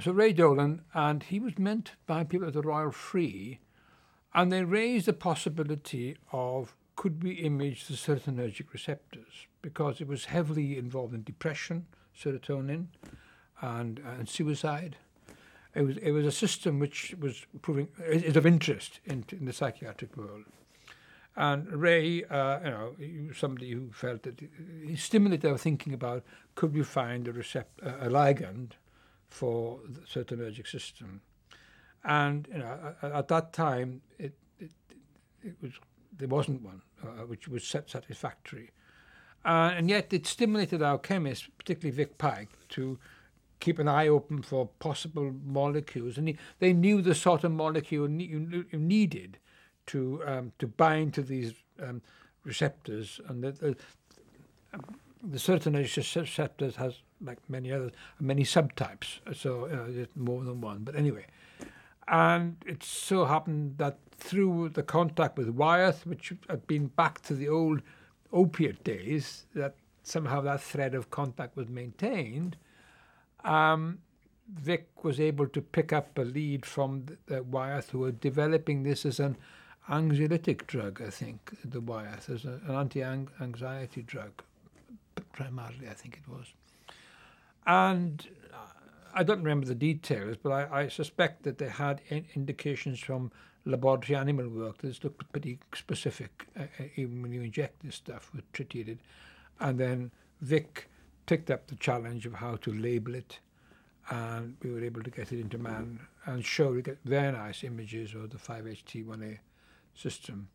so Ray Dolan, and he was meant by people at the Royal Free, and they raised the possibility of could we image the serotonergic receptors because it was heavily involved in depression, serotonin, and, and suicide. It was it was a system which was proving is of interest in, in the psychiatric world. And Ray, uh, you know, somebody who felt that he stimulated our thinking about could we find a, recept- a ligand for the serotonergic system. And you know, at, at that time, it, it, it was there wasn't one uh, which was satisfactory. Uh, and yet it stimulated our chemists, particularly Vic Pike, to keep an eye open for possible molecules. And he, they knew the sort of molecule you needed to um, to bind to these um, receptors, and um, the serotonergic receptors has like many others, many subtypes. So there's more than one. But anyway, and it so happened that through the contact with Wyeth, which had been back to the old opiate days, that somehow that thread of contact was maintained. Um, Vic was able to pick up a lead from the, the Wyeth, who were developing this as an anxiolytic drug, I think, the Wyeth, as a, an anti-anxiety drug, primarily, I think it was. And I don't remember the details, but I, I suspect that they had in indications from laboratory animal work that looked pretty specific, uh, uh, even when you inject this stuff with tritiated. And then Vic picked up the challenge of how to label it, and we were able to get it into man and show we get very nice images of the 5-HT1A system.